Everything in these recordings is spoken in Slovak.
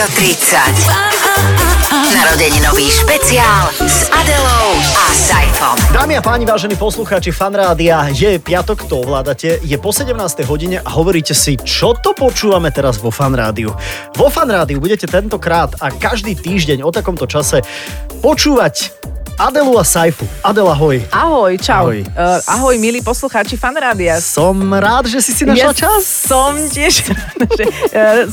Rádio 30. Narodeninový špeciál s Adelou a Saifom. Dámy a páni, vážení poslucháči Fanrádia, je piatok, to ovládate, je po 17. hodine a hovoríte si, čo to počúvame teraz vo Fanrádiu. Vo Fanrádiu budete tentokrát a každý týždeň o takomto čase počúvať Adelu a Saifu. Adela, ahoj. Ahoj, čau. Ahoj. Uh, ahoj, milí poslucháči Fanrádia. Som rád, že si si našla Ja čas. Som tiež, že uh,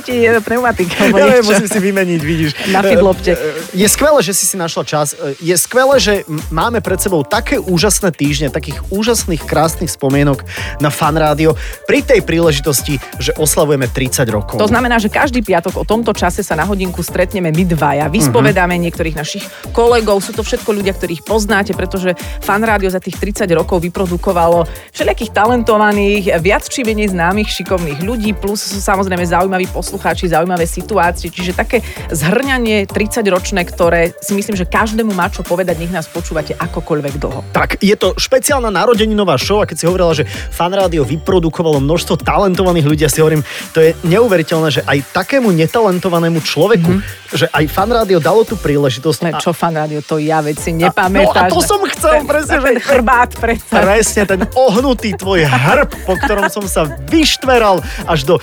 eh, pneumatik. alebo Ja musím si vymeniť, vidíš. Na E, fidlopte. Je skvelé, že si si našla čas. Je skvelé, že máme pred sebou také úžasné týždne, takých úžasných, krásnych spomienok na Fan Rádio pri tej príležitosti, že oslavujeme 30 rokov. To znamená, že každý piatok o tomto čase sa na hodinku stretneme my dvaja. Vyspovedáme niektorých našich kolegov. Sú to všetko ľudia, ktorých poznáte, pretože Fan Rádio za tých 30 rokov vyprodukovalo všelijakých talentovaných, viac či menej známych, šikovných ľudí, plus sú samozrejme zaujímaví poslucháči, zaujímavé situácie. Čiže také zhrňanie 30-ročné, ktoré si myslím, že každému má čo povedať, nech nás počúvate akokoľvek dlho. Tak, je to špeciálna narodeninová show a keď si hovorila, že Fan Rádio vyprodukovalo množstvo talentovaných ľudí, ja si hovorím, to je neuveriteľné, že aj takému netalentovanému človeku, mm-hmm. že aj Fan Rádio dalo tú príležitosť. Ne, a- čo fan rádio, to ja vec si no a nepamätáš. to som chcel, Ten- presne, ten že- chrbát predsa. Presne, ten ohnutý tvoj hrb, po ktorom som sa vyštveral až do,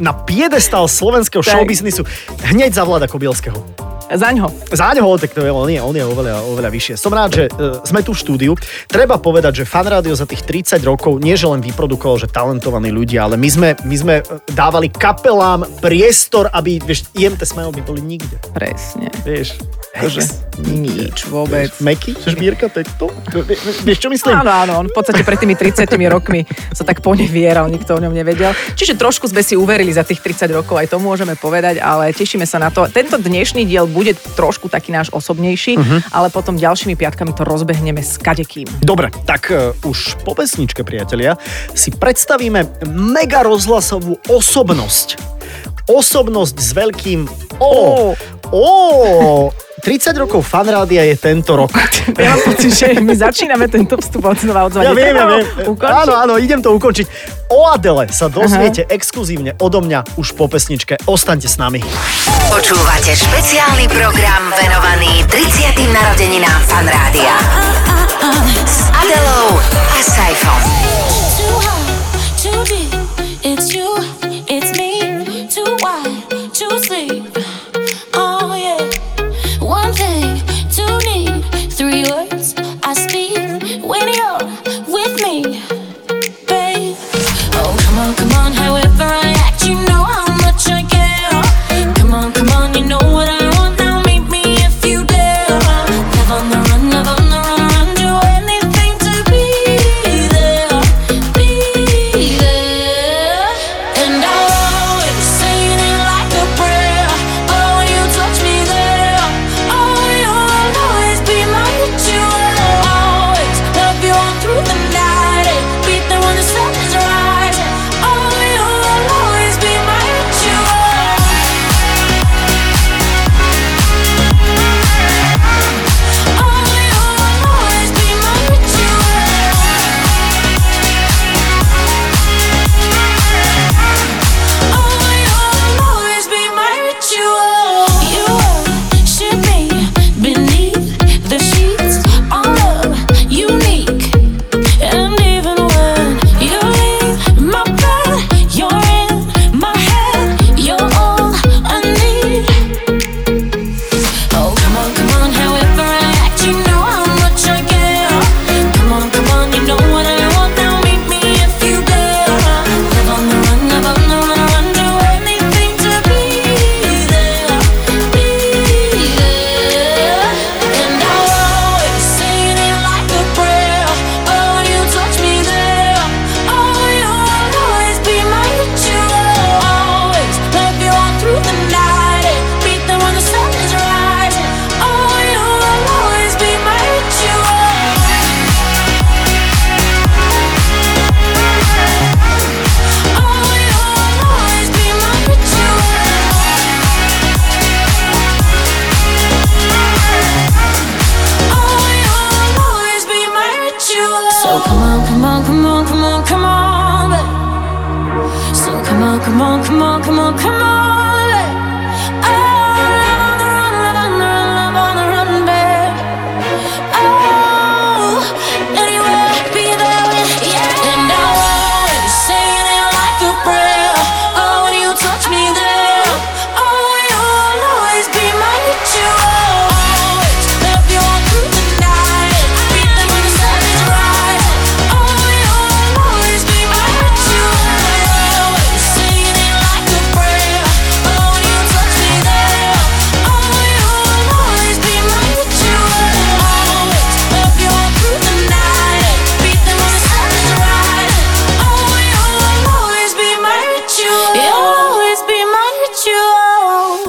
na piedestal slovenského Tak. showbiznisu. Hneď za Vlada Kobielského. Zaňho. Za neho, tak to je, on je, on je oveľa, oveľa vyššie. Som rád, že e, sme tu v štúdiu. Treba povedať, že Fan Rádio za tých 30 rokov nie že len vyprodukoval, že talentovaní ľudia, ale my sme, my sme e, dávali kapelám priestor, aby, vieš, IMT Smile by boli nikde. Presne. Vieš, Akože nič vôbec. Meky, žbírka, to je to. Vie- vie- Vieš, čo myslím? Áno, áno, on v podstate pred tými 30 rokmi sa tak ponevieral, nikto o ňom nevedel. Čiže trošku sme si uverili za tých 30 rokov, aj to môžeme povedať, ale tešíme sa na to. Tento dnešný diel bude trošku taký náš osobnejší, ale potom ďalšími piatkami to rozbehneme s kadekým. Dobre, tak uh, už po pesničke, priatelia, si predstavíme mega rozhlasovú osobnosť. Osobnosť s veľkým O. O. 30 rokov fanrádia je tento rok. Ja mám pocit, že my začíname tento vstup od znova odzvať. Ja viem, ja viem. ukončiť? Áno, áno, idem to ukončiť. O Adele sa dozviete exkluzívne odo mňa už po pesničke. Ostaňte s nami. Počúvate špeciálny program venovaný 30. narodeninám Fan Rádia. S Adelou a Saifom. It's you,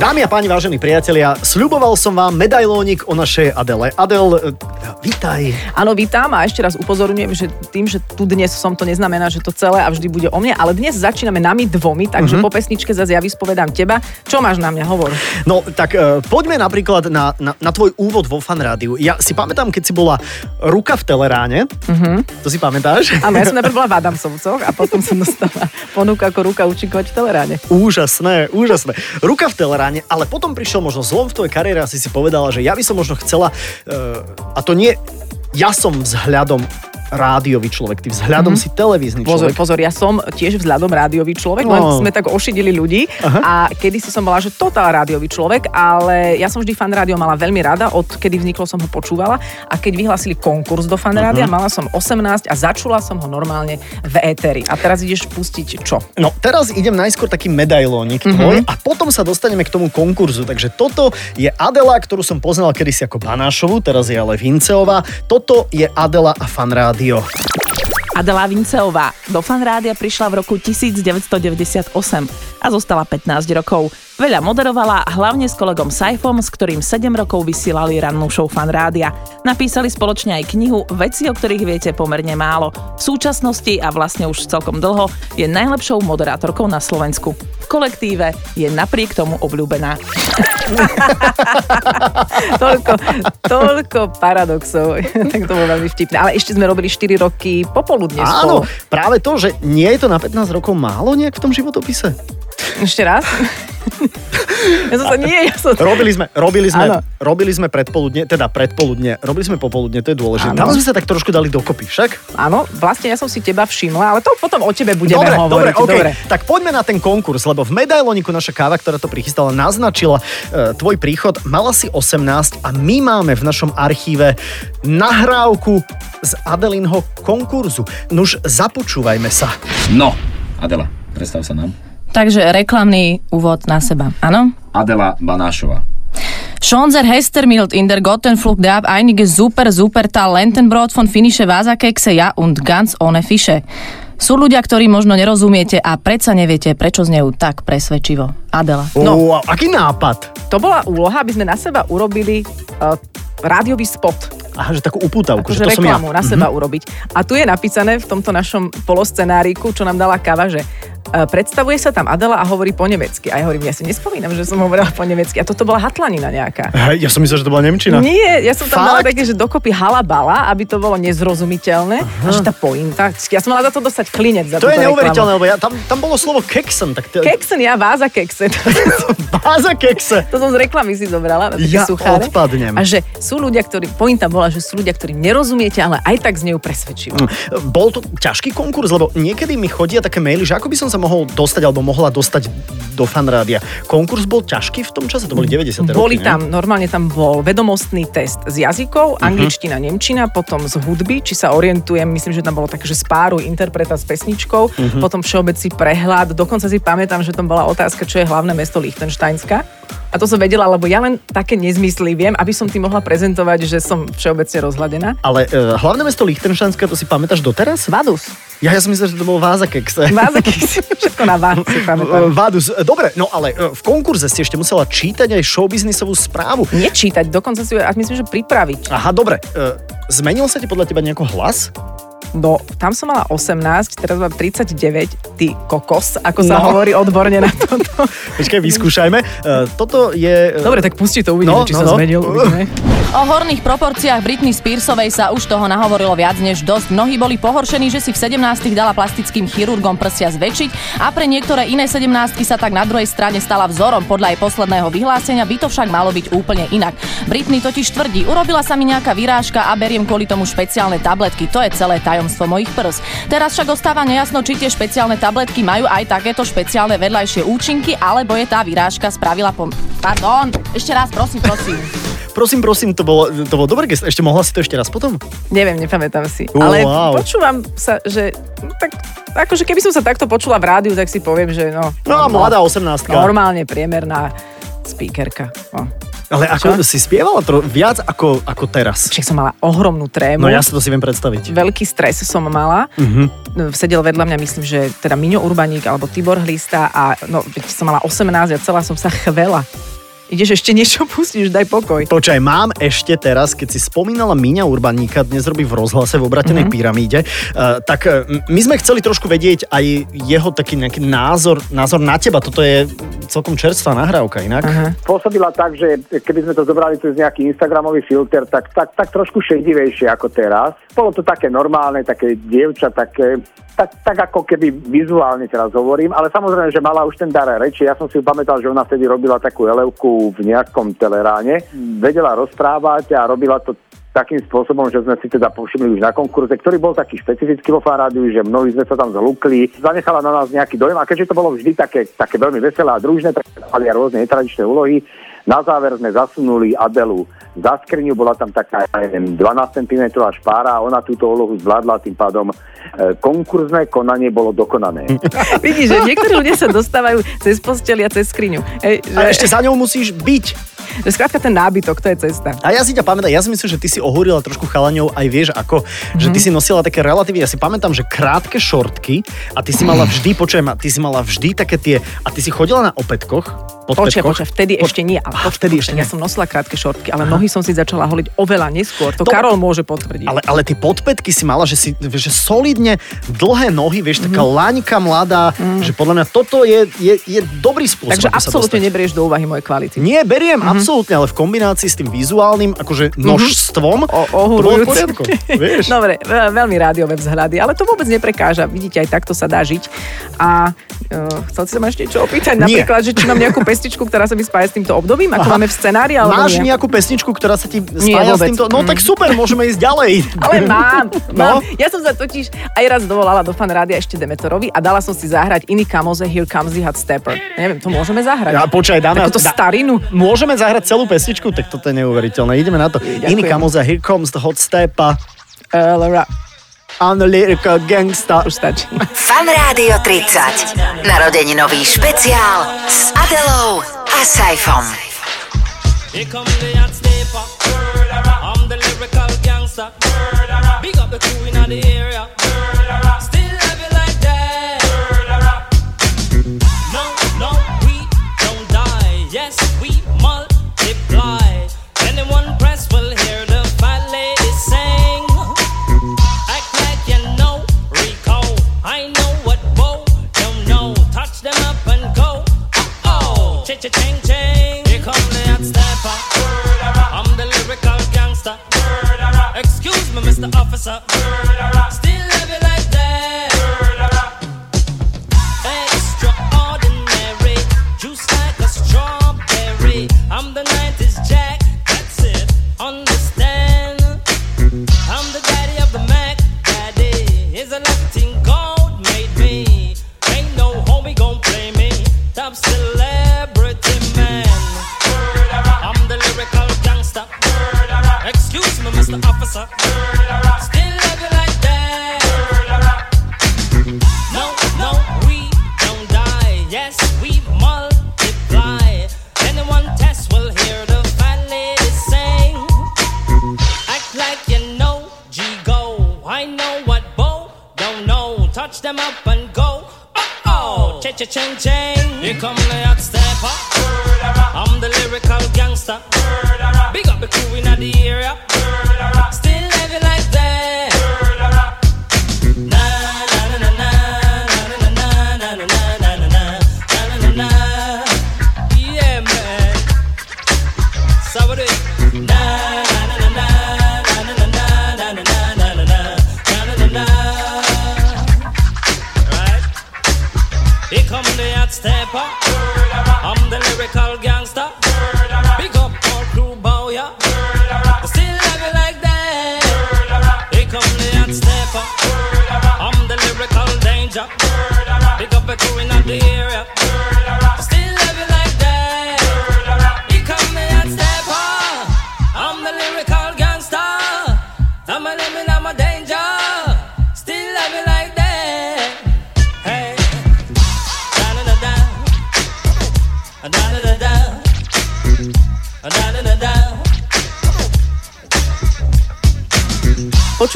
Dámy a páni, vážení priatelia, sľuboval som vám medailónik o našej Adele. Adel, e, vítaj. Áno, vítam a ešte raz upozorňujem, že tým, že tu dnes som, to neznamená, že to celé a vždy bude o mne, ale dnes začíname nami dvomi, takže po pesničke zase ja vyspovedám teba. Čo máš na mňa, hovor. No, tak e, poďme napríklad na, na, na tvoj úvod vo fan rádiu. Ja si pamätám, keď si bola ruka v Teleráne, to si pamätáš? Áno, ja som najprv bola v Adamsovcoch a potom som dostala ponuku ako ruka účinkovať v Teleráne. Úžasné, úžasné. Ruka v Teleráne, ale potom prišiel možno zlom v tvojej kariére a si si povedala, že ja by som možno chcela, uh, a to nie, ja som vzhľadom rádiový človek, ty vzhľadom mm-hmm. si televízny Pozor, človek. pozor, ja som tiež vzhľadom rádiový človek, No. len sme tak ošidili ľudí Aha. a kedy si som bola, že totál rádiový človek, ale ja som vždy fan rádio mala veľmi rada, od kedy vzniklo som ho počúvala a keď vyhlásili konkurs do fan rádia, mala som 18 a začula som ho normálne v éteri. A teraz ideš pustiť čo? No, teraz idem najskôr taký medailónik Mhm. tvoj a potom sa dostaneme k tomu konkurzu. Takže toto je Adela, ktorú som poznal kedysi ako Banášovu, teraz je ale Vinceová. Toto je Adela a fan rádio. Adela Vinceová do fanrádia prišla v roku 1998 a zostala 15 rokov. Veľa moderovala, hlavne s kolegom Saifom, s ktorým 7 rokov vysielali rannú show fanrádia. Napísali spoločne aj knihu Veci, o ktorých viete pomerne málo. V súčasnosti a vlastne už celkom dlho je najlepšou moderátorkou na Slovensku. V kolektíve je napriek tomu obľúbená. toľko, toľko paradoxov. tak to bolo veľmi vtipné. Ale ešte sme robili 4 roky popoludne Áno, spolu. práve to, že nie je to na 15 rokov málo nejak v tom životopise. Ešte raz? ja som sa, nie, ja som... Robili sme, robili sme, Áno. robili sme predpoludne, teda predpoludne, robili sme popoludne, to je dôležité. Áno. Tam sme sa tak trošku dali dokopy, však? Áno, vlastne ja som si teba všimla, ale to potom o tebe budeme dobre, hovoriť. dobre, okay. Tak poďme na ten konkurs, lebo v medailoniku naša káva, ktorá to prichystala, naznačila e, tvoj príchod. Mala si 18 a my máme v našom archíve nahrávku z Adelinho konkurzu. Nuž, započúvajme sa. No, Adela, predstav sa nám. Takže reklamný úvod na seba, áno? Adela Banášová. Schon sehr Hestermild in der Gottenflug gab einige super, super Talentenbrot von finnische Vasakekse, ja und ganz ohne Fische. Sú ľudia, ktorí možno nerozumiete a predsa neviete, prečo znejú tak presvedčivo. Adela. No. O, aký nápad? To bola úloha, aby sme na seba urobili uh, rádiový spot. Aha, že takú upútavku, Akože že to som ja. reklamu na seba urobiť. A tu je napísané v tomto našom poloscenáriku, čo nám dala káva, že predstavuje sa tam Adela a hovorí po nemecky. A ja hovorím, ja si nespomínam, že som hovorila po nemecky. A toto bola hatlanina nejaká. Hej, ja som myslel, že to bola Nemčina. Nie, ja som tam Fakt? také, že dokopy halabala, aby to bolo nezrozumiteľné. A že tá pointa, ja som mala za to dostať klinec za To je neuveriteľné, lebo ja, tam, tam bolo slovo keksen, tak to. Keksen, ja váza kekse. báza kekse. To som z reklamy si zobrala Ja sucháre. odpadnem. A že sú ľudia, ktorí, pointa bola, že sú ľudia, ktorí nerozumiete, ale aj tak z nejú presvedčivo. Bol to ťažký konkurs, lebo niekedy mi chodia také maily, že ako by som sa mohol dostať alebo mohla dostať do fanrádia. Konkurs bol ťažký v tom čase, to boli 90. Boli roky, tam, normálne tam bol vedomostný test z jazykov, Mhm. angličtina, nemčina, potom z hudby, či sa orientujem, myslím, že tam bolo také, že spáruj interpreta s pesničkou, Mhm. potom všeobecný prehľad, dokonca si pamätám, že tam bola otázka, čo je hlavné mesto Liechtensteinska. A to som vedela, lebo ja len také nezmysly viem, aby som ti mohla prezentovať, že som všeobecne rozhladená. Ale e, hlavné mesto Liechtensteinska, to si pamätáš doteraz? Vadus. Ja, ja som myslel, že to bol Váza kekse. Váza. Všetko na vás si pamätám. Vádus. Dobre, no ale e, v konkurze si ešte musela čítať aj showbiznisovú správu. Nečítať, dokonca si ju, myslím, že pripraviť. Aha, dobre. E, Zmenil sa ti podľa teba nejako hlas? No, tam som mala 18, teraz mám 39, ty kokos, ako sa No. hovorí odborne na toto. Počkaj, vyskúšajme. E, Toto je... e, Dobre, tak pusti to, uvidíme, No, či no, sa no. zmenil. Uvidíme. O horných proporciách Britney Spearsovej sa už toho nahovorilo viac než dosť. Mnohí boli pohoršení, že si v 17 dala plastickým chirurgom prsia zväčšiť a pre niektoré iné 17 sa tak na druhej strane stala vzorom. Podľa jej posledného vyhlásenia by to však malo byť úplne inak. Britney totiž tvrdí, urobila sa mi nejaká vyrážka a beriem kvôli tomu špeciálne tabletky. To je celé tajomstvo mojich prs. Teraz však ostáva nejasno, či tie špeciálne tabletky majú aj takéto špeciálne vedľajšie účinky, alebo je tá vyrážka spravila po... Pardon, ešte raz, prosím, prosím. Prosím, prosím, to bolo, to bolo dobré gest. Ešte mohla si to ešte raz potom? Neviem, nepamätám si. Wow. Ale počúvam sa, že... Tak, akože keby som sa takto počula v rádiu, tak si poviem, že no... No, mladá 18 Normálne priemerná speakerka. No. Ale ako si spievala to viac ako, ako teraz. Však som mala ohromnú trému. No ja si to si viem predstaviť. Veľký stres som mala. Uh-huh. Sedel vedľa mňa, myslím, že teda Miňo Urbaník alebo Tibor Hlista a no, som mala 18 a celá som sa chvela. Ideš ešte niečo pustiť, už daj pokoj. Počkaj, mám ešte teraz, keď si spomínala Míňa Urbaníka, dnes robí v rozhlase v obratenej mm-hmm. pyramíde, uh, tak uh, my sme chceli trošku vedieť aj jeho taký nejaký názor, názor na teba. Toto je celkom čerstvá nahrávka inak. Aha. pôsobila tak, že keby sme to zobrali cez nejaký Instagramový filter, tak, tak, tak trošku šedivejšie ako teraz. Bolo to také normálne, také dievča, také tak, tak ako keby vizuálne teraz hovorím, ale samozrejme, že mala už ten dar reči. Ja som si pamätal, že ona vtedy robila takú elevku v nejakom teleráne. Vedela rozprávať a robila to takým spôsobom, že sme si teda povšimli už na konkurze, ktorý bol taký špecifický vo fanrádiu, že mnohí sme sa tam zhlukli. Zanechala na nás nejaký dojem a keďže to bolo vždy také, také veľmi veselé a družné, tak mali rôzne netradičné úlohy. Na záver sme zasunuli Adelu za skriňu, bola tam taká, neviem, 12 cm špára a ona túto úlohu zvládla, tým pádom e, konkurzné konanie bolo dokonané. Vidíš, že niektorí ľudia sa dostávajú cez posteľ a cez skriňu. A že, ešte za ňou musíš byť. že skrátka ten nábytok, to je cesta. A ja si ťa pamätám, ja si myslím, že ty si ohúrila trošku chalaňov aj vieš ako, mm-hmm. že ty si nosila také relatívne, ja si pamätám, že krátke šortky a ty si mala vždy, počujem, ty si mala vždy také tie, a ty si chodila na opätkoch, Počkaj, počkaj, vtedy Pod- ešte nie. Ale Á, počkaj, vtedy ešte Ja nie. som nosila krátke šortky, ale nohy som si začala holiť oveľa neskôr. To, To- Karol môže potvrdiť. Ale, ale tie podpätky si mala, že si že solidne dlhé nohy, vieš, taká Mhm. laňka mladá, že podľa mňa toto je, je, je dobrý spôsob. Takže absolútne neberieš do úvahy moje kvality. Nie, beriem, mm-hmm. absolútne, ale v kombinácii s tým vizuálnym, akože Mhm. O, to bolo v ohurujúci. poriadku. Vieš? Dobre, ve- veľmi rádiové vzhľady, ale to vôbec neprekáža. Vidíte, aj takto sa dá žiť. A uh, chcel si sa ma ešte niečo opýtať? Nie. Napríklad, že či mám nejakú pestičku, ktorá sa mi spája s týmto obdobím, ako máme v scenári, alebo Máš nie? nejakú pesničku, ktorá sa ti spája s týmto? No Mm. tak super, môžeme ísť ďalej. Ale mám, No. mám. Ja som sa totiž aj raz dovolala do fan rádia ešte Demetorovi a dala som si zahrať iný kamoze Here Comes the Hot Stepper. Neviem, to môžeme zahrať. Ja, počkaj, dáme... Takúto dá- starinu. Môžeme zahrať celú pesničku? Tak toto je neuveriteľné. Ideme na to. Ďakujem. Iný kamoza, Here Comes the Hot Stepa. Uh, The lyrical gangsta. už stačí. Fan Rádio 30. Narodeninový špeciál s Adelou a Saifom. Here come the hot stepper. I'm the lyrical gangster. Big up the crew in the area. Officer. Still love it like that. Extraordinary, juice like a strawberry. I'm the 90s Jack. That's it. Understand? I'm the daddy of the Mac. Daddy is a Latin gold made me. Ain't no homie gon' play me. Top celebrity man. I'm the lyrical gangster. Excuse me, Mr. Officer. Up and go. Oh oh, cha cha ching ching. Here come the hot stepper. I'm the lyrical gangster. Big up the crew in the area.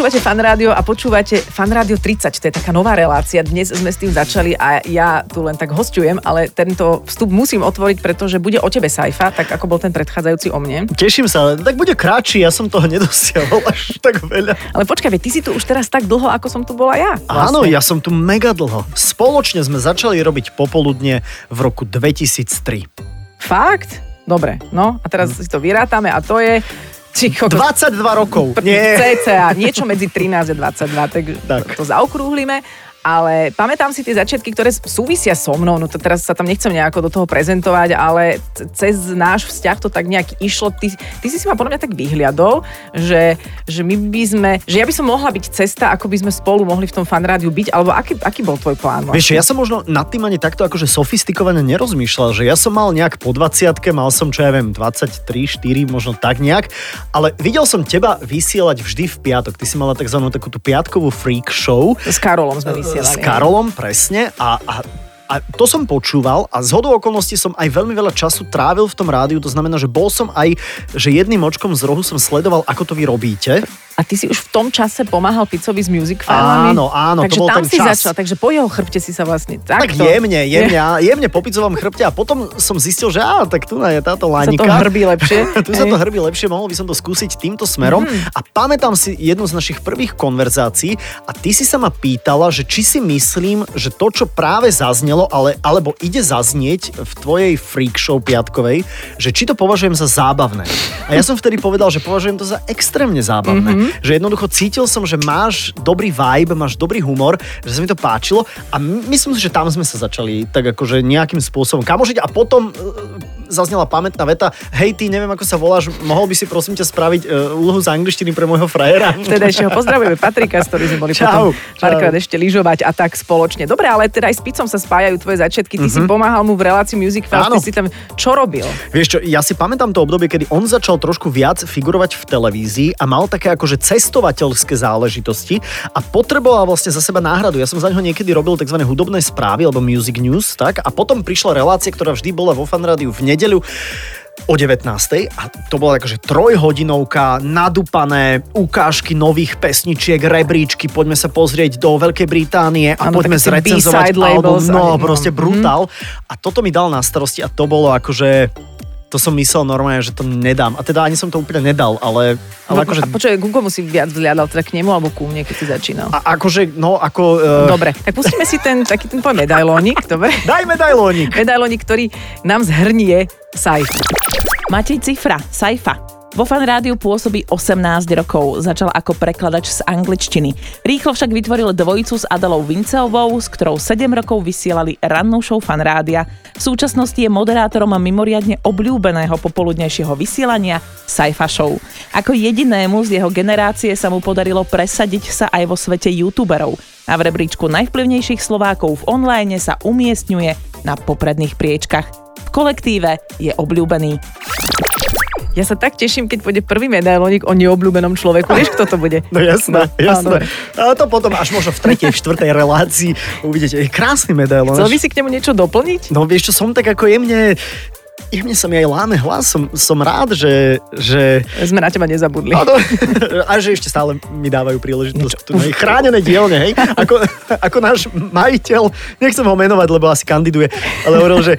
Počúvate Fan Rádio a počúvate Fan Rádio 30, to je taká nová relácia. Dnes sme s tým začali a ja tu len tak hostujem, ale tento vstup musím otvoriť, pretože bude o tebe Saifa, tak ako bol ten predchádzajúci o mne. Teším sa, tak bude kratší, ja som toho nedosiahol až tak veľa. Ale počkaj, ty si tu už teraz tak dlho, ako som tu bola ja. Áno, vlastne. ja som tu mega dlho. Spoločne sme začali robiť popoludne v roku 2003. Fakt? Dobre, no a teraz si to vyrátame a to je... Či, 22 rokov. Nie. CCA, niečo medzi 13 a 22, tak, Tak. to zaokrúhlime. Ale pamätám si tie začiatky, ktoré súvisia so mnou, no to teraz sa tam nechcem nejako do toho prezentovať, ale cez náš vzťah to tak nejak išlo. Ty, ty si si ma podľa mňa tak vyhliadol, že, že my by sme, že ja by som mohla byť cesta, ako by sme spolu mohli v tom fanrádiu byť, alebo aký, aký bol tvoj plán? Vieš, ja som možno nad tým ani takto akože sofistikovane nerozmýšľal, že ja som mal nejak po 20 mal som čo ja viem, 23, 4, možno tak nejak, ale videl som teba vysielať vždy v piatok. Ty si mala tzv. takú tú piatkovú freak show. S Karolom sme vysielali. S Karolom, presne. A, a a to som počúval a z hodou okolností som aj veľmi veľa času trávil v tom rádiu, to znamená, že bol som aj, že jedným očkom z rohu som sledoval, ako to vy robíte. A ty si už v tom čase pomáhal Picovi s music filami? Áno, áno, takže to bol tam ten si čas. začal, takže po jeho chrbte si sa vlastne Tak takto... jemne, jemne, jemne po pizzovom chrbte a potom som zistil, že á, tak tu je táto Sa lánika. to hrbí lepšie. tu sa to hrbí lepšie, mohol by som to skúsiť týmto smerom. Mhm. A pamätám si jednu z našich prvých konverzácií a ty si sa ma pýtala, že či si myslím, že to, čo práve zaznelo, ale, alebo ide zaznieť v tvojej freak show piatkovej, že či to považujem za zábavné. A ja som vtedy povedal, že považujem to za extrémne zábavné. Mhm. Že jednoducho cítil som, že máš dobrý vibe, máš dobrý humor, že sa mi to páčilo a my- myslím si, že tam sme sa začali tak akože nejakým spôsobom kamožiť a potom zaznela pamätná veta, hej ty, neviem ako sa voláš, mohol by si prosím ťa spraviť uh, úlohu z angličtiny pre môjho frajera? Teda ešte ho pozdravujeme Patrika, s ktorým sme boli Čau, potom párkrát ešte lyžovať a tak spoločne. Dobre, ale teda aj s Picom sa spájajú tvoje začiatky. Ty si pomáhal mu v relácii Music Fest, Mhm. Áno. si tam čo robil? Vieš čo, ja si pamätám to obdobie, kedy on začal trošku viac figurovať v televízii a mal také akože cestovateľské záležitosti a potreboval vlastne za seba náhradu. Ja som za neho niekedy robil tzv. hudobné správy alebo music news, tak? A potom prišla relácia, ktorá vždy bola vo fanrádiu v nedeľu o 19. a to bola akože trojhodinovka, nadúpané ukážky nových pesničiek, rebríčky, poďme sa pozrieť do Veľkej Británie a Áno, poďme zrecenzovať album. No, proste mhm. brutál. A toto mi dal na starosti a to bolo akože to som myslel normálne, že to nedám. A teda ani som to úplne nedal, ale, ale No, akože... a počuj, Google musí viac vzliadal teda k nemu alebo ku mne, keď si začínal. A, akože, no, ako... Uh, Dobre, tak pustíme si ten taký ten poviem medailónik, dobre? Daj medailónik. Medailónik, ktorý nám zhrnie Saif. Matej Cifra, Saifa. Vo fan rádiu pôsobí 18 rokov, začal ako prekladač z angličtiny. Rýchlo však vytvoril dvojicu s Adelou Vinceovou, s ktorou 7 rokov vysielali rannú show fan rádia. V súčasnosti je moderátorom mimoriadne obľúbeného popoludnejšieho vysielania Saifa Show. Ako jedinému z jeho generácie sa mu podarilo presadiť sa aj vo svete youtuberov a v rebríčku najvplyvnejších Slovákov v online sa umiestňuje na popredných priečkach. V kolektíve je obľúbený. Ja sa tak teším, keď pôjde prvý medailónik o neobľúbenom človeku. Vieš, kto to bude? No jasné, No, jasné. A to potom až možno v tretej, v štvrtej relácii uvidíte. Je krásny medailón. Chcel by si k nemu niečo doplniť? No vieš čo, som tak ako jemne... Jemne sa mi aj láme hlas, som, som rád, že, že Sme na teba nezabudli. To, a že ešte stále mi dávajú príležitosť tu na chránené dielne, hej? Ako, ako náš majiteľ, nechcem ho menovať, lebo asi kandiduje, ale hovoril, že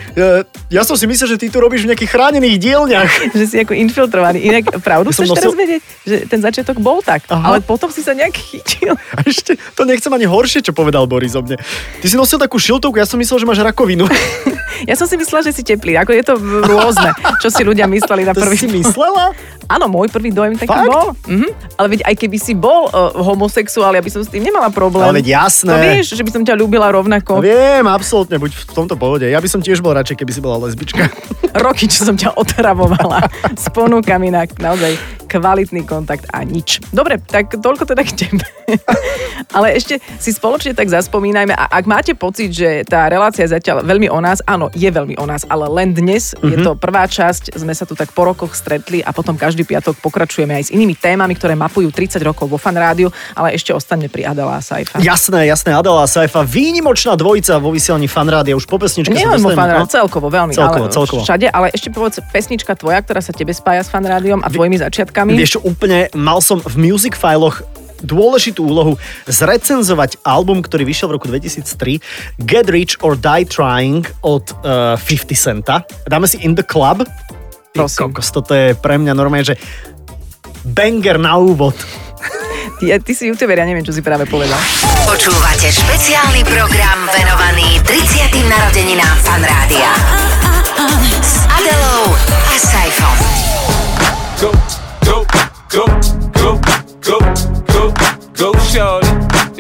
ja som si myslel, že ty tu robíš v nejakých chránených dielniach. že si ako infiltrovaný. Inak pravdu Ja chceš teraz nosil- vedieť, že ten začiatok bol tak, Aha. ale potom si sa nejak chytil. A ešte to nechcem ani horšie, čo povedal Boris o mne. Ty si nosil takú šiltovku, ja som myslel, že máš rakovinu. Ja som si myslela, že si teplý. Ako je to rôzne, čo si ľudia mysleli na To prvý si myslela? Áno, môj prvý dojem taký Fakt? bol. Mhm. Ale veď aj keby si bol uh, homosexuál, ja by som s tým nemala problém. Ale veď jasné. To vieš, že by som ťa ľúbila No rovnako. viem, absolútne, buď v tomto pohode. Ja by som tiež bol radšej, keby si bola lesbička. Roky, čo som ťa otravovala s ponúkami na naozaj kvalitný kontakt a nič. Dobre, tak toľko teda k tebe. Ale ešte si spoločne tak zaspomínajme a ak máte pocit, že tá relácia je zatiaľ veľmi o nás, áno, je veľmi o nás, ale len dnes mm-hmm. je to prvá časť, sme sa tu tak po rokoch stretli a potom každý piatok pokračujeme aj s inými témami, ktoré mapujú 30 rokov vo Fan Rádiu, ale ešte ostane pri Adela Saifa. Jasné, jasné, Adela Saifa, výnimočná dvojica vo vysielaní fanrádia, už po pesničke Nie sa len dostaneme, fan no? rádiu, celkovo veľmi. Celkovo, ale celkovo. Všade, ale ešte povedz pesnička tvoja, ktorá sa tebe spája s fan rádiom a tvojimi začiatkami. Vieš čo, úplne mal som v music filoch dôležitú úlohu zrecenzovať album, ktorý vyšiel v roku 2003 Get Rich or Die Trying od uh, 50 Centa. Dáme si In the Club. Ty Prosím. Kokos, toto je pre mňa normálne, že banger na úvod. Ty, ty si youtuber, ja neviem, čo si práve povedal. Počúvate špeciálny program venovaný 30. narodeninám Fan Rádia. S Adelou a Saifom. Go, go, go, go, go, shorty.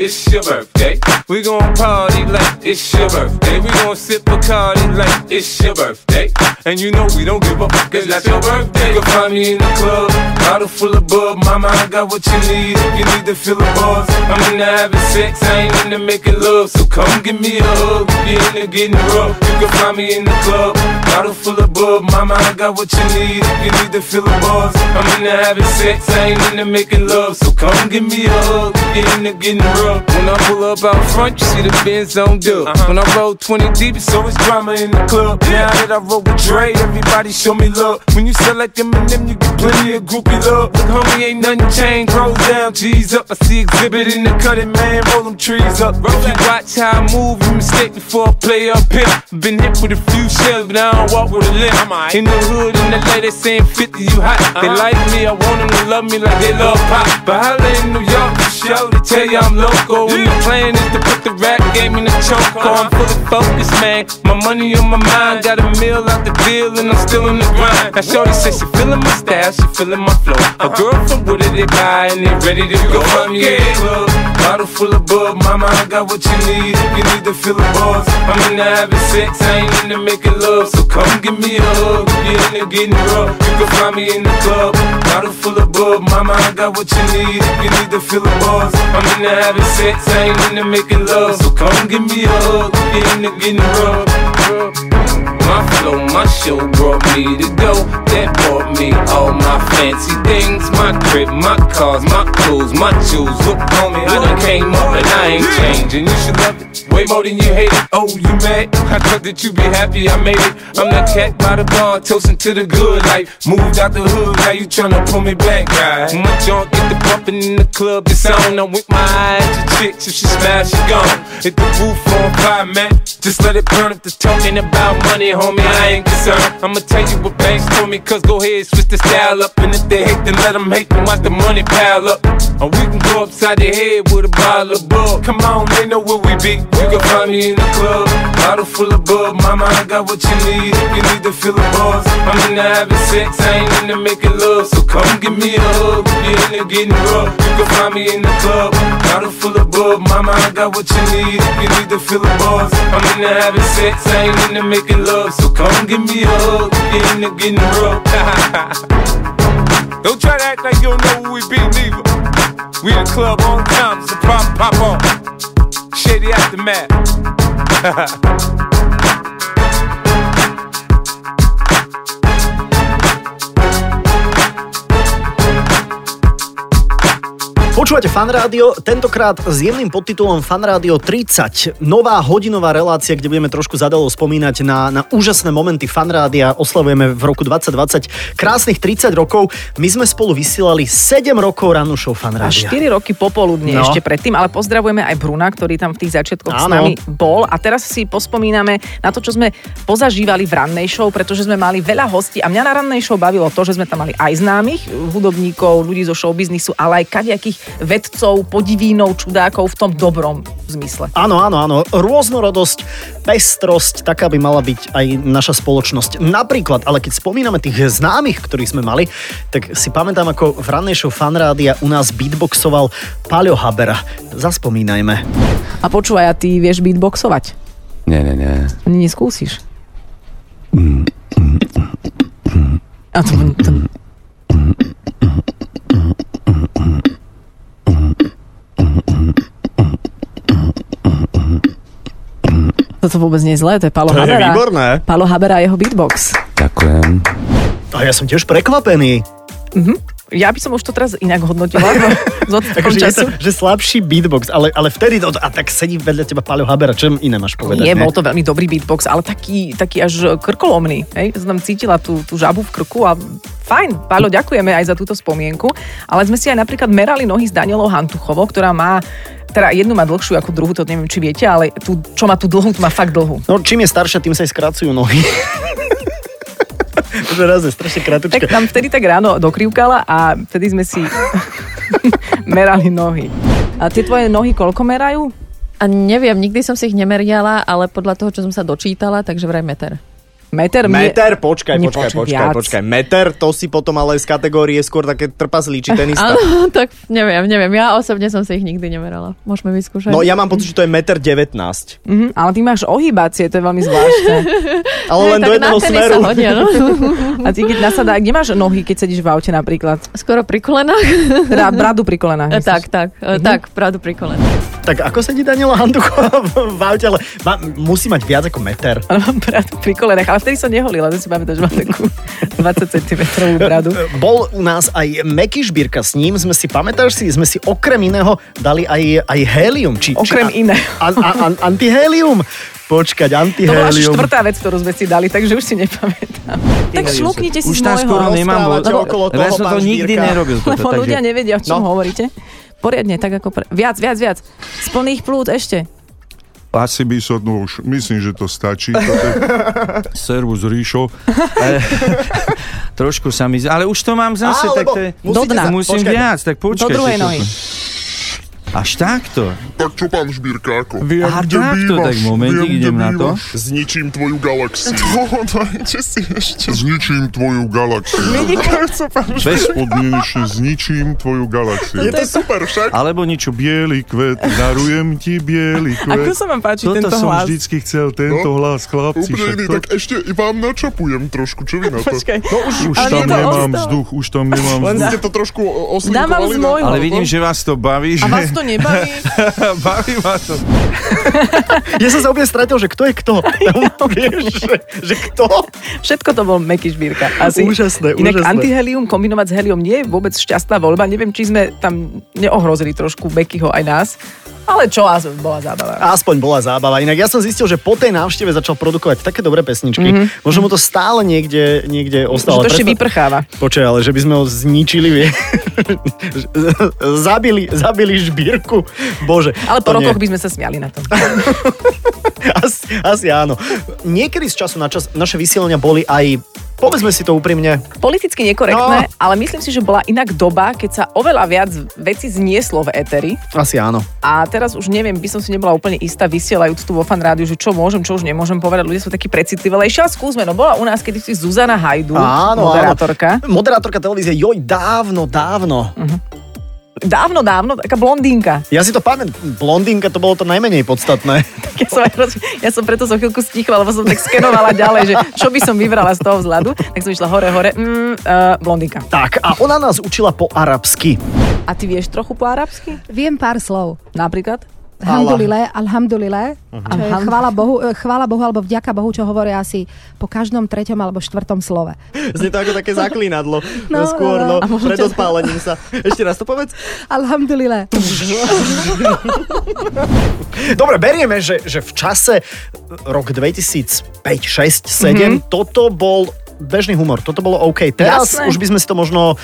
It's your birthday. We gon' party like it's your birthday. We gon' sip Bacardi like it's your birthday. And you know we don't give a fuck, it's not your birthday. You can find me in the club, bottle full of bub. Mama, I got what you need if you need to feel the buzz. I'm into having sex, I ain't into making love. So come give me a hug you're into getting rough. You can find me in the club, bottle full of bub. Mama, I got what you need if you need to feel the buzz. I'm into having sex, I ain't into making love. So come give me a hug you're into getting rough. When I pull up out front, you see the Benz on dub. When I roll 20 deep, it's always drama in the club. Now that I roll with Dre, everybody show me love. When you sell like Eminem, you get plenty of groupie love. Look, homie, ain't nothing changed. Roll down, G's up. I see exhibit in the cutting, man. Roll them trees up. If you watch how I move, you mistake before I play up here. Been hit with a few shells, but I don't walk with a limp. In the hood, in the lady saying 50, you hot. They like me, I want them to love me like they love pop. But holla in New York, show, they tell you I'm local. And the plan is to put the rap game in the choke. I'm fully focused, man. My money on my mind, got a meal out the deal, and I'm still in the grind. Now, Shorty says she feeling my style, she feeling my flow. A girl from Wooded, they buy, and they ready to go. I'm club, bottle full of bub. Mama, I got what you need if you need to feel the buzz. I'm into having sex, I ain't into making love. So come give me a hug if you're into getting rough. You can find me in the club, bottle full of bub. Mama, I got what you need if you need to feel the buzz. I'm into having sex, I ain't into making love. So come give me a hug if you're into getting rough. My flow, my show brought me to go. That brought me all my fancy things. My crib, my cars, my clothes, my shoes. Look, on me, I done came up and I ain't changing. You should love it. Way more than you hate it. Oh, you mad? I thought that you'd be happy I made it. I'm that cat by the bar, toasting to the good life. Moved out the hood, now you tryna pull me back, right? My junk get the bumping in the club, it's on. I'm with my eyes to chicks, if she smash, she gone. Hit the roof on fire, man. Just let it burn if the talking about money, homie. I ain't concerned. I'ma tell you what banks told me, cause go ahead, switch the style up. And if they hate, then let them hate, then watch the money pile up. Or we can go upside the head with a bottle of bug. Come on, they know where we be. You can find me in the club, bottle full of bug. Mama, I got what you need if you need to feel the buzz. I'm into having sex, I ain't into making love. So come give me a hug if you're into getting rough. You can find me in the club, bottle full of bug. Mama, I got what you need if you need to feel the buzz. I'm into having sex, I ain't into making love. So come give me a hug if you're getting rough. Don't try to act like you don't know who we be, neither. We in the club on time, so pop, pop on. Shady aftermath. Počúvate Fan Rádio, tentokrát s jemným podtitulom Fan Rádio 30. Nová hodinová relácia, kde budeme trošku zadalo spomínať na, na úžasné momenty Fan Rádia. Oslavujeme v roku 2020 krásnych 30 rokov. My sme spolu vysielali 7 rokov rannú show Fan A Rádia. 4 roky popoludne No. ešte predtým, ale pozdravujeme aj Bruna, ktorý tam v tých začiatkoch s Áno. nami bol. A teraz si pospomíname na to, čo sme pozažívali v rannej show, pretože sme mali veľa hostí a mňa na rannej show bavilo to, že sme tam mali aj známych hudobníkov, ľudí zo showbiznisu, ale aj kadejakých vedcov, podivínov, čudákov v tom dobrom zmysle. Áno, áno, áno. Rôznorodosť, pestrosť, taká by mala byť aj naša spoločnosť. Napríklad, ale keď spomíname tých známych, ktorých sme mali, tak si pamätám, ako v rannej show Fan Rádia u nás beatboxoval Paľo Habera. Zaspomínajme. A počúvaj, a ty vieš beatboxovať? Nie, nie, nie. Ani neskúsiš? A to, to, Toto vôbec nie je zlé, to je Palo To je Habera. výborné. Palo Habera a jeho beatbox. Ďakujem. A ja som tiež prekvapený. Ja by som už to teraz inak hodnotila z odstupom je času. to, že slabší beatbox, ale, ale vtedy, to, a tak sedí vedľa teba Paľo Habera, čo iné máš povedať? Nie, ne? bol to veľmi dobrý beatbox, ale taký, taký až krkolomný. Hej? Som tam cítila tú, tú žabu v krku a fajn, Páľo, ďakujeme aj za túto spomienku, ale sme si aj napríklad merali nohy s Danielou Hantuchovou, ktorá má teda jednu má dlhšiu ako druhú, to neviem, či viete, ale tú, čo má tú dlhú, tú má fakt dlhú. No čím je staršia, tým sa aj skracujú nohy. raz je strašne kratučka. Tak tam vtedy tak ráno dokrivkala a vtedy sme si merali nohy. A tie tvoje nohy koľko merajú? A neviem, nikdy som si ich nemeriala, ale podľa toho, čo som sa dočítala, takže vraj meter. Meter? Mne- Meter, počkaj, počkaj, počkaj, počkaj, viac. počkaj. Meter, to si potom ale z kategórie skôr také trpazlíči tenista. Áno, tak neviem, neviem. Ja osobne som si ich nikdy nemerala. Môžeme vyskúšať. No ja mám pocit, že to je meter 19. Mhm, ale ty máš ohýbacie, to je veľmi zvláštne. Ale len tak do jedného smeru. Hodia, no. A ty keď nasadá, kde máš nohy, keď sedíš v aute napríklad? Skoro pri kolenách. Teda bradu pri kolenách. E, myslíš? tak, tak, e, tak, pravdu pri kolenách. Tak ako sedí Daniela Hantuchová v, v aute, ale má, musí mať viac ako meter. Ale mám bradu pri kolenách, ale vtedy som neholila, to si pamätám, že mám takú 20 cm bradu. Bol u nás aj Meky Žbírka, s ním sme si, pamätáš si, sme si okrem iného dali aj, aj helium. Či, Okrem či, iného. An, an, an, antihelium. Počkať, To bola až antihelium. štvrtá vec, ktorú sme si dali, takže už si nepamätám. Tak šluknite si Už z môjho. skoro nemám, lebo okolo lebo toho, som to nikdy Žbírka. nerobil. Toto, Lebo ľudia takže... nevedia, o čom No. hovoríte. Poriadne, tak ako... Pre... Viac, viac, viac. Z plných plút ešte. Asi by som, no už myslím, že to stačí. Toto je... Servus, Ríšo. Trošku sa mi... Ale už to mám zase, Á, tak to je... Musím viac, tak počkaj. Do druhej si to- nohy. Až takto? Tak čo, pán Žbírka, ako? Viem, Aha, kde takto, bývaš, tak momentík, viem, idem na to. Zničím tvoju galaxiu. Dajte si ešte. Zničím tvoju galaxiu. Bezpodmienečne zničím tvoju galaxiu. Je to super však. Alebo niečo biely kvet, darujem ti biely Ako kvet. sa vám páči Toto tento som hlas? vždycky chcel, tento hlas, chlapci. Úplne to- tak ešte vám načapujem trošku, čo vy na to? Počkaj. No už, už tam to nemám ostalo. vzduch, už tam nemám Len vzduch. ste to trošku oslinkovali. Ale vidím, že vás to baví. Že... vás to nebaví? baví ma to. Ja som sa úplne stratil, že kto je kto. Vieš, že, že kto? Všetko to bol Meky Žbírka. Asi. Úžasné, Inak úžasné. antihelium kombinovať s helium nie je vôbec šťastná voľba. Neviem, či sme tam neohrozili trošku Mekyho aj nás. Ale čo, bola zábava. Aspoň bola zábava. Inak ja som zistil, že po tej návšteve začal produkovať také dobré pesničky. Mm-hmm. Možno mu to stále niekde, niekde ostalo. Že to ešte vyprcháva. Počkaj, ale že by sme ho zničili, vie. zabili, zabili žbírku. Bože. Ale po to nie. rokoch by sme sa smiali na tom. Asi, asi áno. Niekedy z času na čas naše vysielania boli aj, povedzme si to úprimne, Politicky nekorektné, no. ale myslím si, že bola inak doba, keď sa oveľa viac veci znieslo v éteri. asi áno. A teraz už neviem, by som si nebola úplne istá vysielajúc tu vo fan rádiu, že čo môžem, čo už nemôžem povedať. Ľudia sú takí precitlivejší. Ale skúsme, no bola u nás kedy si Zuzana Hajdu, Áno, moderátorka. Áno. Moderátorka televízie, joj, dávno, dávno. Dávno, dávno, taká blondínka. Ja si to pamätám, blondínka to bolo to najmenej podstatné. Ja som, ja som preto som chvíľku stichla, lebo som tak skenovala ďalej, že čo by som vybrala z toho vzhľadu. Tak som išla hore, hore, mm, uh, blondínka. Tak, a ona nás učila po arabsky. A ty vieš trochu po arabsky? Viem pár slov. Napríklad? Alhamdulillah, alhamdulillah, čo je Alham- chvála Bohu, eh, chvála Bohu alebo vďaka Bohu, čo hovoria asi po každom treťom alebo štvrtom slove. Znie to ako také zaklínadlo. No, No, skôr, no, no, no. Pred odpálením sa. Ešte raz to povedz. Alhamdulillah. Dobre, berieme, že, že v čase rok 2005, 6, 7, mm-hmm. toto bol bežný humor, toto bolo OK. Teraz Jasné. už by sme si to možno,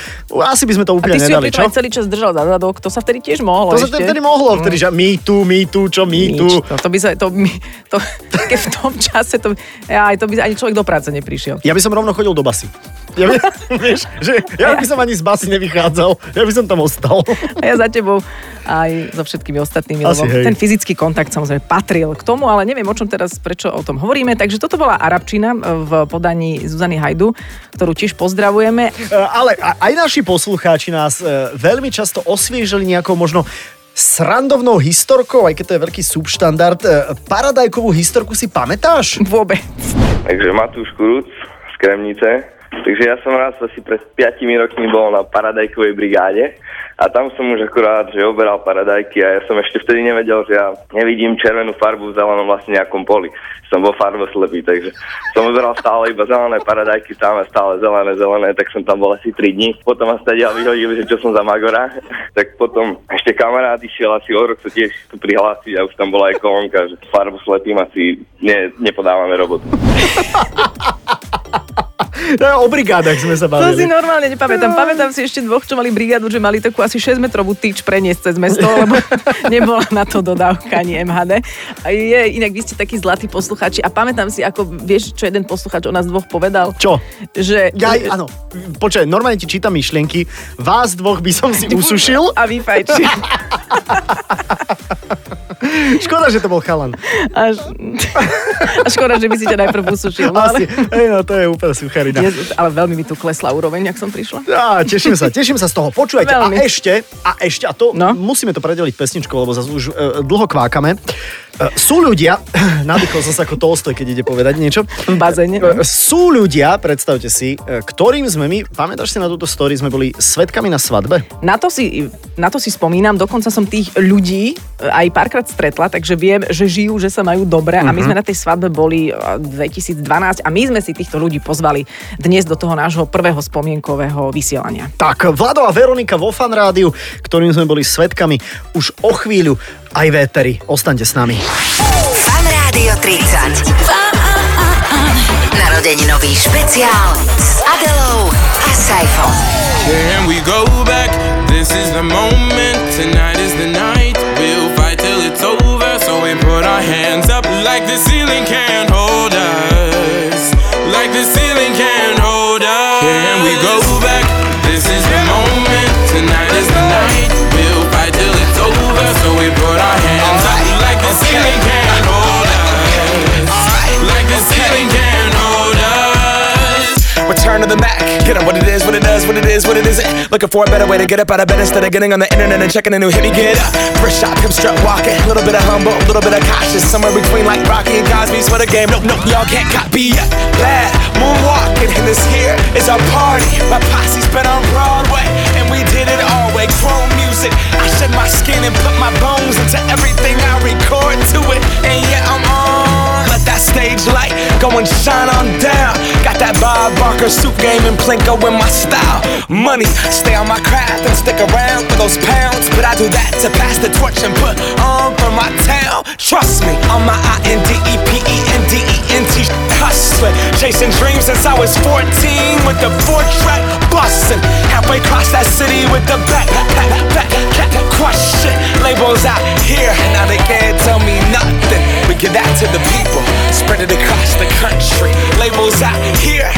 asi by sme to A úplne ty si nedali, čo? aj celý čas držal za zadok, to sa vtedy tiež mohlo To sa ešte. vtedy mohlo, vtedy, že my tu, my tu, čo my tu. Nič, to, to by sa, to, my, to, také v tom čase, to, ja, to by ani človek do práce neprišiel. Ja by som rovno chodil do basy. Ja by, vieš, že ja by som ani z basy nevychádzal, ja by som tam ostal. A ja za tebou aj so všetkými ostatnými, Asi, lebo hej. ten fyzický kontakt samozrejme patril k tomu, ale neviem o čom teraz, prečo o tom hovoríme. Takže toto bola Arabčina v podaní Zuzany Hajdu, ktorú tiež pozdravujeme. E, Ale aj naši poslucháči nás e, veľmi často osviežili nejakou možno srandovnou historkou, aj keď to je veľký subštandard. E, Paradajkovú historku si pamätáš? Vôbec. Takže Matúš Kuruc z Kremnice. Takže ja som raz asi pred 5 rokmi bol na paradajkovej brigáde a tam som už akurát, že oberal paradajky a ja som ešte vtedy nevedel, že ja nevidím červenú farbu v zelenom vlastne nejakom poli. Som bol farboslepý, takže som oberal stále iba zelené paradajky, stále stále zelené, zelené, tak som tam bol asi 3 dní. Potom ma stadia vyhodili, že čo som za magora. tak potom ešte kamarát išiel asi o rok sa tiež tu prihlásiť a už tam bola aj kolónka, že farboslepým asi ne, nepodávame robotu. No, o brigádach sme sa To si bavili. normálne nepamätám. Pamätám si ešte dvoch, čo mali brigádu, že mali takú asi 6-metrovú tyč preniesť cez mesto, lebo nebola na to dodávka ani MHD. A je, inak vy ste takí zlatí posluchači a pamätám si, ako vieš, čo jeden posluchač o nás dvoch povedal? Čo? Že... Ja, áno, počkaj, normálne ti čítam myšlienky. Vás dvoch by som si usušil. A vyfajčil. Škoda, že to bol chalan. A, a škoda, že by si ťa najprv usušil. No, Asi, ale, Ej, no to je úplne sucharina. je, ale veľmi mi tu klesla úroveň, ak som prišla. Á, teším sa, teším sa z toho. Počúvajte, Veľmi. a ešte, a ešte, a to no? musíme to predeliť pesničkou, lebo zase už e, dlho kvákame. E, sú ľudia, nadýchol som sa ako Tolstoj, keď ide povedať niečo. V bazéne. E, sú ľudia, predstavte si, e, ktorým sme my, pamätáš si na túto story, sme boli svetkami na svadbe? Na to, si, na to si spomínam, dokonca som tých ľudí aj párkrát stretla, takže viem, že žijú, že sa majú dobre a my Mhm. sme na tej svadbe boli e, 2012 a my sme si týchto ľudí pozvali dnes do toho nášho prvého spomienkového vysielania. Tak, Vlado a Veronika vo Fan Rádiu, ktorým sme boli svetkami už o chvíľu aj véteri. Ostaňte s nami. Fan Rádio 30. Narodeninový špeciál s Adelou Return to the Mac. Get up what it is, what it does, what it is, what it isn't. Looking for a better way to get up out of bed instead of getting on the internet and checking a new hit. Me get up. First shot, come strut walking. A little bit of humble, a little bit of cautious. Somewhere between like Rocky and Cosby's for the game. Nope, nope, y'all can't copy yet. Bad moonwalking, and this here is our party. My posse's been on Broadway, and we did it all way. Chrome music. I shed my skin and put my bones into everything I record to it. And yeah, I'm on. Let that stage light go and shine on down. That Bob Barker suit game and Plinko in my style. Money, stay on my craft and stick around for those pounds. But I do that to pass the torch and put on for my town. Trust me, on my I N D E P E N D E N T hustling. Chasing dreams since I was 14 with the four track busting. Halfway across that city with the back, back, back, back, question. Labels out here, and now they can't tell me nothing. We give that to the people, spread it across the country. Labels out here,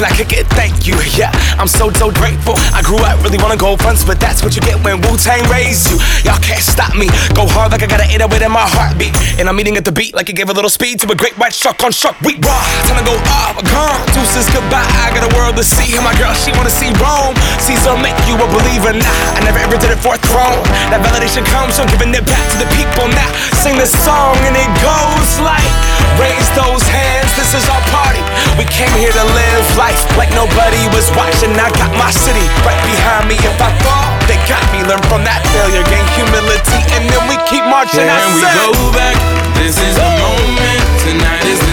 like kick it? Thank you. Yeah, I'm so so grateful. I grew up really wanna go fronts, but that's what you get when Wu Tang raised you. Y'all can't stop me. Go hard like I got an 808 in my heartbeat, and I'm eating at the beat like it gave a little speed to a great white shark on shark. We raw, time to go off, gone. Deuces goodbye. I got a world to see. And my girl, she wanna see Rome. Caesar make you a believer. Nah, I never ever did it for a throne. That validation comes from giving it back to the people. Now sing this song and it goes like, raise those hands. This is our party. We came here to live life like nobody was watching. I got my city right behind me. If I fall, they got me. Learn from that failure, gain humility, and then we keep marching. Can we go back? This is the moment. Tonight is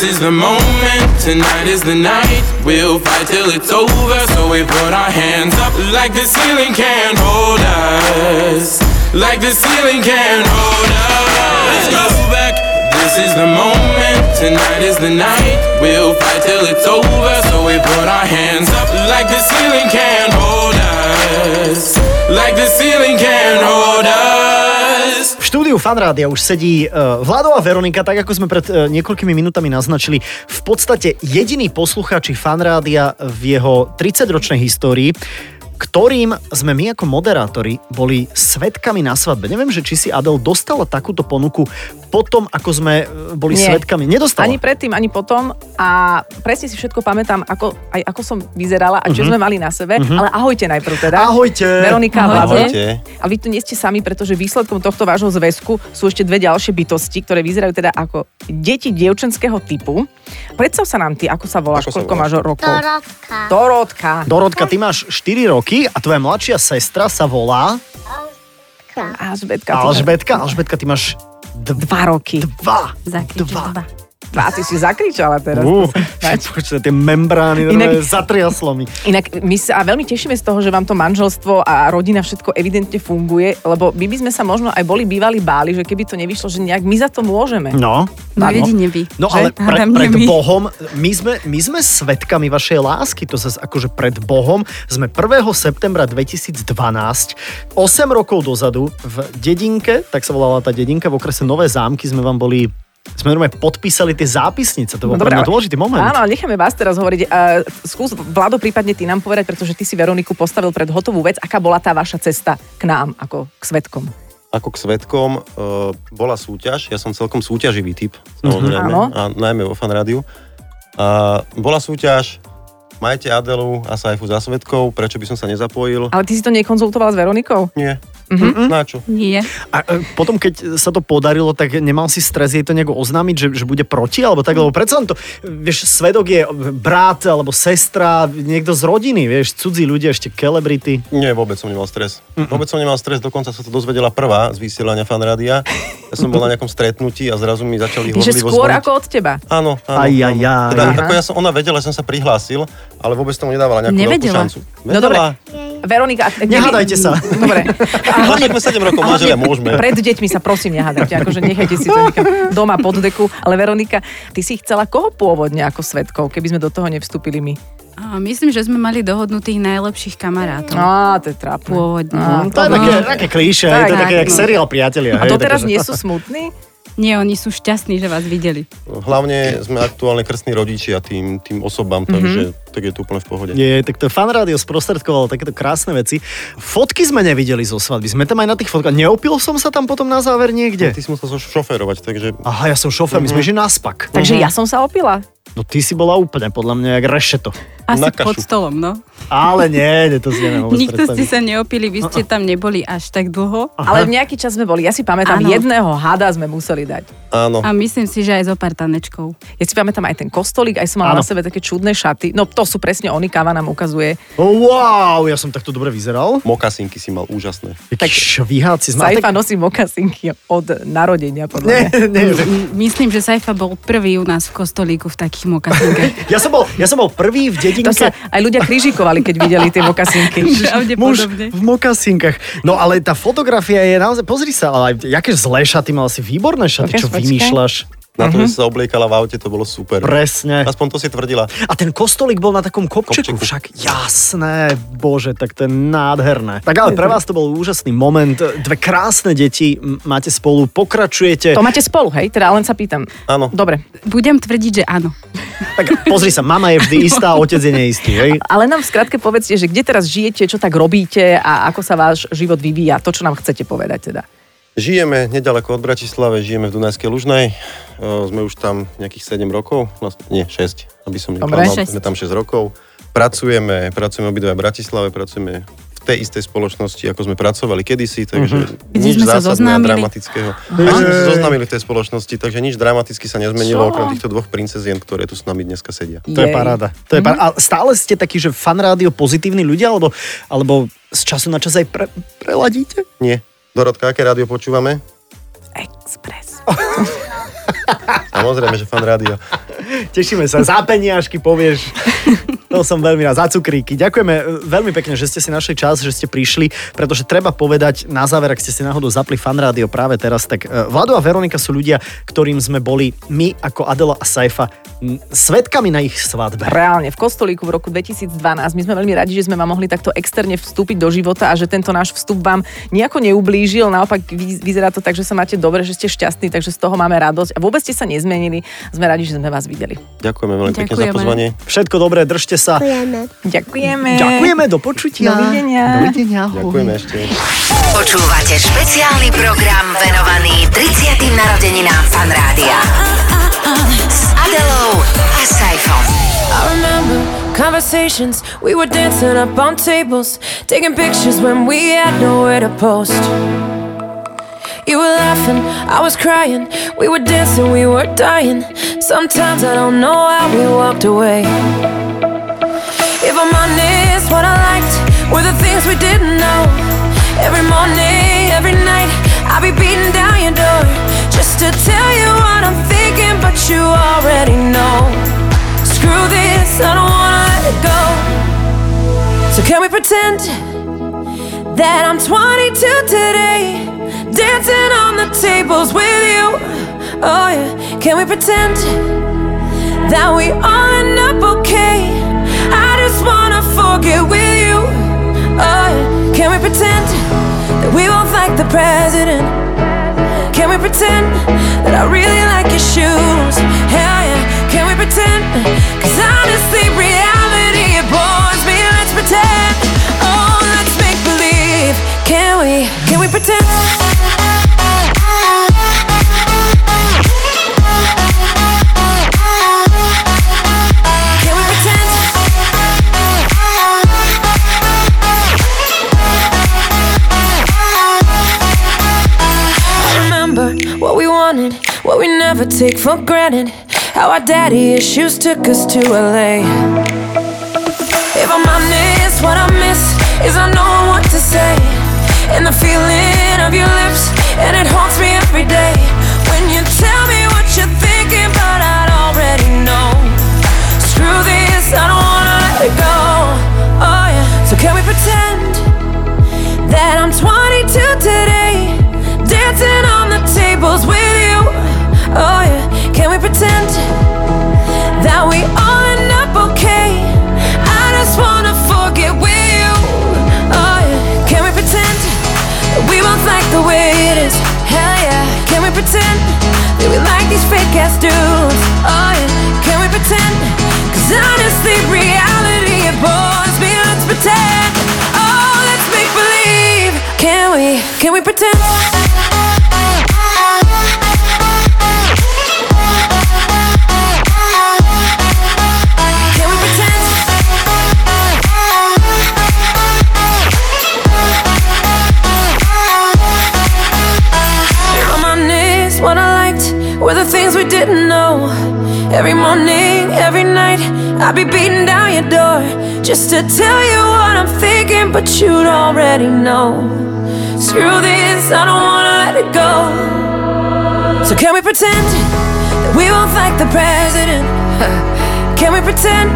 This is the moment. Tonight is the night. We'll fight till it's over. So we put our hands up like the ceiling can't hold us. Like the ceiling can't hold us. Let's go back. This is the moment. Tonight is the night. We'll fight till it's over. So we put our hands up like the ceiling can't hold us. Like the ceiling can't štúdiu Fanrádia už sedí uh, Vlado a Veronika, tak ako sme pred uh, niekoľkými minutami naznačili. V podstate jediní poslucháči Fanrádia v jeho 30-ročnej histórii ktorým sme my ako moderátori boli svetkami na svadbe. Neviem, že či si Adel dostala takúto ponuku potom, ako sme e, boli Nie. svetkami. Nedostala. Ani predtým, ani potom. A presne si všetko pamätám, ako, aj ako som vyzerala a čo Mhm. sme mali na sebe. Mhm. Ale ahojte najprv teda. Ahojte. Veronika. Ahojte. A vy tu nie ste sami, pretože výsledkom tohto vášho zväzku sú ešte dve ďalšie bytosti, ktoré vyzerajú teda ako deti dievčenského typu. Predstav sa nám ty, ako sa voláš, Ako sa koľko máš rokov? Dorotka. Dorotka. Dorotka, ty máš 4 roky a tvoja mladšia sestra sa volá... Alžbetka. Alžbetka. Alžbetka, ty máš... Dva roky. Dva. Dva. Dva, ty si zakričala teraz. Uh, sa- počuť, tie membrány Inak- zatriaslo mi. Inak my sa a veľmi tešíme z toho, že vám to manželstvo a rodina všetko evidentne funguje, lebo my by sme sa možno aj boli bývali báli, že keby to nevyšlo, že nejak my za to môžeme. No. No, jedine vy, No že? ale pre, pred. Bohom, my sme, my sme svetkami vašej lásky, to zase akože pred Bohom sme 1. septembra 2012, 8 rokov dozadu v dedinke, tak sa volala tá dedinka, v okrese Nové zámky sme vám boli sme normálne podpísali tie zápisnice, to bol no, pre mňa dôležitý moment. Áno, ale necháme vás teraz hovoriť. Uh, skús, Vlado, prípadne ty nám povedať, pretože ty si Veroniku postavil pred hotovú vec. Aká bola tá vaša cesta k nám, ako k svetkom? Ako k svetkom uh, bola súťaž, ja som celkom súťaživý typ, samozrejme, Áno. a najmä vo fan rádiu. A bola súťaž, majte Adelu a Saifu za svetkov, prečo by som sa nezapojil? Ale ty si to nekonzultoval s Veronikou? Nie. Mhm. Na čo? Nie. A e, potom, keď sa to podarilo, tak nemal si stres jej to nejako oznámiť, že, že bude proti, alebo tak, lebo predsa len to, vieš, svedok je brat alebo sestra, niekto z rodiny, vieš, cudzí ľudia, ešte celebrity. Nie, vôbec som nemal stres. Vôbec som nemal stres, dokonca sa to dozvedela prvá z vysielania fan rádia. Ja som bol na nejakom stretnutí a zrazu mi začali Že horlivo skôr ako od teba. Áno, áno. Aj, aj, aj. Teda, Aha. ako ja som, ona vedela, že som sa prihlásil, ale vôbec tomu nedávala nejakú šancu. No dobre. Veronika, Nehádajte sa. Dobre. Ale však sme 7 rokov manželia, môžeme. Pred deťmi sa prosím nehádajte, akože nechajte si to niekam doma pod deku. Ale Veronika, ty si chcela koho pôvodne ako svetkov, keby sme do toho nevstúpili my? A myslím, že sme mali dohodnutých najlepších kamarátov. Á, to je trápne. Pôvodne. Mm, to je také, také klíše, Tak, je to tak, také, jak no. seriál priatelia. A hej, doteraz nie sú smutní? Nie, oni sú šťastní, že vás videli. Hlavne sme aktuálne krstní rodičia tým, tým osobám, Mhm. takže tak je to úplne v pohode. Nie, tak to fan rádio sprostredkovalo takéto krásne veci. Fotky sme nevideli zo svadby, sme tam aj na tých fotkách. Neopil som sa tam potom na záver niekde? Ty si musel so- šoférovať, takže... Aha, ja som šofér, my sme išli na spak. Takže ja som sa opila? No ty si bola úplne podľa mňa jak rešeto. Asi pod stolom, no. Ale nie, nie, to si vôbec Nikto ste sa neopili, vy ste tam neboli až tak dlho. Ale v nejaký čas sme boli. Ja si pamätám, Áno. jedného hada sme museli dať. Áno. A myslím si, že aj zo pár tanečkov. Ja si pamätám aj ten kostolík, aj som mala Áno. na sebe také čudné šaty. No to sú presne oni, káva nám ukazuje. Wow, ja som takto dobre vyzeral. Mokasinky si mal úžasné. Tak šviháci sme. Saifa nosí mokasinky od narodenia, podľa mňa. nie, že... Myslím, že Saifa bol prvý u nás v kostolíku v takých mokasinkách. Ja som bol, ja som bol prvý v dedinke. To sa aj ľudia križikovali, keď videli tie mokasinky. Muž v mokasinkách. No ale tá fotografia je naozaj, pozri sa, ale aj, jaké zlé šaty, mal si výborné šaty, Ukáž, čo počkaj. vymýšľaš. Na to, Mhm. že sa obliekala v aute, to bolo super. Presne. Aspoň to si tvrdila. A ten kostolík bol na takom kopčeku, však jasné, bože, tak to je nádherné. Tak ale pre vás to bol úžasný moment, dve krásne deti máte spolu, pokračujete. To máte spolu, hej? Teda len sa pýtam. Áno. Dobre. Budem tvrdiť, že áno. Tak pozri sa, mama je vždy istá, otec je neistý, hej? Ale nám v skratke povedzte, že kde teraz žijete, čo tak robíte a ako sa váš život vyvíja. To, čo nám chcete povedať teda. Žijeme nedaleko od Bratislave, žijeme v Dunajskej Lužnej. O, sme už tam nejakých 7 rokov, vlastne, nie 6, aby som neklamal, sme tam 6 rokov. Pracujeme, pracujeme obidva v Bratislave, pracujeme v tej istej spoločnosti, ako sme pracovali kedysi, takže Mhm. Kde nič sme sa zásadné a zoznámili. dramatického. Aha. Aj sme sa zoznámili v tej spoločnosti, takže nič dramaticky sa nezmenilo, Čo? okrem týchto dvoch princezien, ktoré tu s nami dneska sedia. To je paráda. To je paráda. A stále ste takí, že fan rádio pozitívni ľudia, alebo, alebo z času na čas aj pre, preladíte? Nie. Dorotka, aké rádio počúvame? Express. Samozrejme, že fan rádio. Tešíme sa, za peniažky povieš. To som veľmi rád. Za cukríky. Ďakujeme e, veľmi pekne, že ste si našli čas, že ste prišli, pretože treba povedať na záver, ak ste si náhodou zapli fan rádio práve teraz, tak e, Vlado a Veronika sú ľudia, ktorým sme boli my ako Adela a Saifa svetkami na ich svadbe. Reálne, v kostolíku v roku 2012. My sme veľmi radi, že sme vám mohli takto externe vstúpiť do života a že tento náš vstup vám nejako neublížil. Naopak vy- vyzerá to tak, že sa máte dobre, že ste šťastní, takže z toho máme radosť. A vôbec ste sa nezmenili. Sme radi, že sme vás videli. Ďakujeme veľmi pekne za Ďakujeme. pozvanie. Všetko dobré, držte sa. Ďakujeme. Ďakujeme, do počutia. Dovidenia. Dovidenia. Ďakujeme ešte. Počúvate špeciálny program venovaný 30. narodeninám Fan Rádia. S Adelou a Saifom. I remember conversations, we were dancing up on tables, taking pictures when we had nowhere to post. You were laughing, I was crying, we were dancing, we were dying. Sometimes I don't know how we walked away. If I'm honest, what I liked were the things we didn't know. Every morning, every night, I'll be beating down your door just to tell you what I'm thinking, but you already know. Screw this, I don't wanna let it go. So can we pretend that I'm 22 today, dancing on the tables with you? Oh yeah, can we pretend that we all end up okay? I just wanna forget with you. Oh yeah, can we pretend that we both like the president? Can we pretend that I really like your shoes? Hell yeah, can we pretend? Cause honestly, take for granted. How our daddy issues took us to LA. If I'm honest, what I miss is I know what to say. And the feeling of your lips, and it haunts dudes? Oh yeah, can we pretend? Cause honestly, reality it bores me. Let's pretend. Oh, let's make believe. Can we? Can we pretend? Every morning, every night, I'd be beating down your door just to tell you what I'm thinking, but you'd already know. Screw this, I don't wanna let it go. So can we pretend that we both like the president? Can we pretend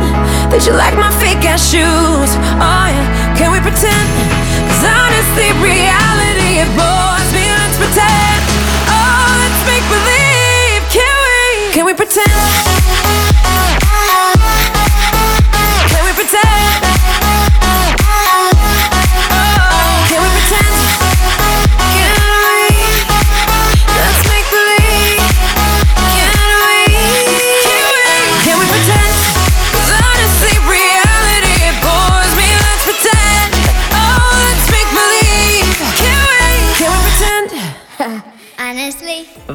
that you like my fake ass shoes? Oh yeah, can we pretend? Cause honestly, reality it bores me. Let's pretend. Oh, let's make believe. Can we? Can we pretend?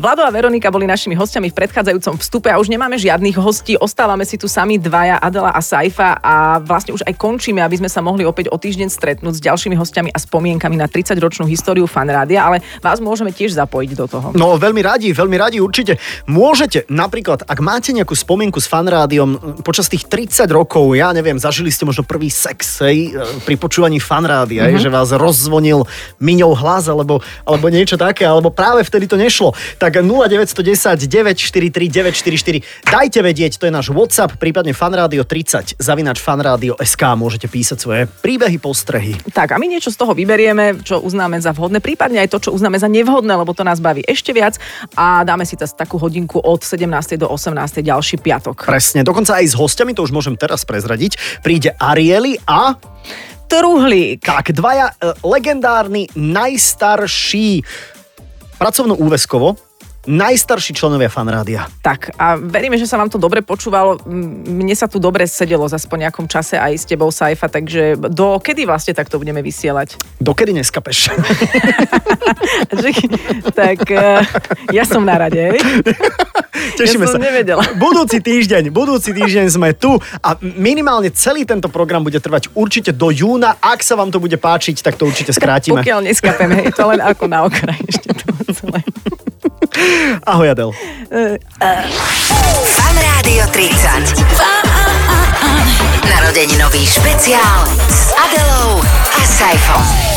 Vlado a Veronika boli našimi hostiami v predchádzajúcom vstupe a už nemáme žiadnych hostí, ostávame si tu sami dvaja, Adela a Saifa a vlastne už aj končíme, aby sme sa mohli opäť o týždeň stretnúť s ďalšími hostiami a spomienkami na 30-ročnú históriu fanrádia, ale vás môžeme tiež zapojiť do toho. No veľmi radi, veľmi radi určite. Môžete napríklad, ak máte nejakú spomienku s fanrádiom počas tých 30 rokov, ja neviem, zažili ste možno prvý sex hej, e, pri počúvaní fanrádia, mm-hmm. Mhm. že vás rozzvonil miňou hlas alebo, alebo niečo také, alebo práve vtedy to nešlo. Tak 0910 943 944. Dajte vedieť, to je náš WhatsApp, prípadne fanrádio 30 zavinač fanrádio SK. Môžete písať svoje príbehy, postrehy. Tak a my niečo z toho vyberieme, čo uznáme za vhodné, prípadne aj to, čo uznáme za nevhodné, lebo to nás baví ešte viac a dáme si tas takú hodinku od 17. do 18. ďalší piatok. Presne, dokonca aj s hostiami, to už môžem teraz prezradiť, príde Arieli a... Truhlík. Tak, dvaja e, legendárni, najstarší, pracovno-úveskovo, najstarší členovia fanrádia. Tak a veríme, že sa vám to dobre počúvalo. Mne sa tu dobre sedelo zase po nejakom čase aj s tebou, Saifa, takže do kedy vlastne takto budeme vysielať? Dokedy neskapeš? tak eh, ja som na rade. Tešíme ja som sa. nevedela. Budúci týždeň, budúci týždeň sme tu a minimálne celý tento program bude trvať určite do júna. Ak sa vám to bude páčiť, tak to určite skrátime. Pokiaľ neskapeme, je to len ako na okraj ešte toho celé. Ahoj Adel. Fan Rádio 30. Narodeninový špeciál s Adelou a Saifom.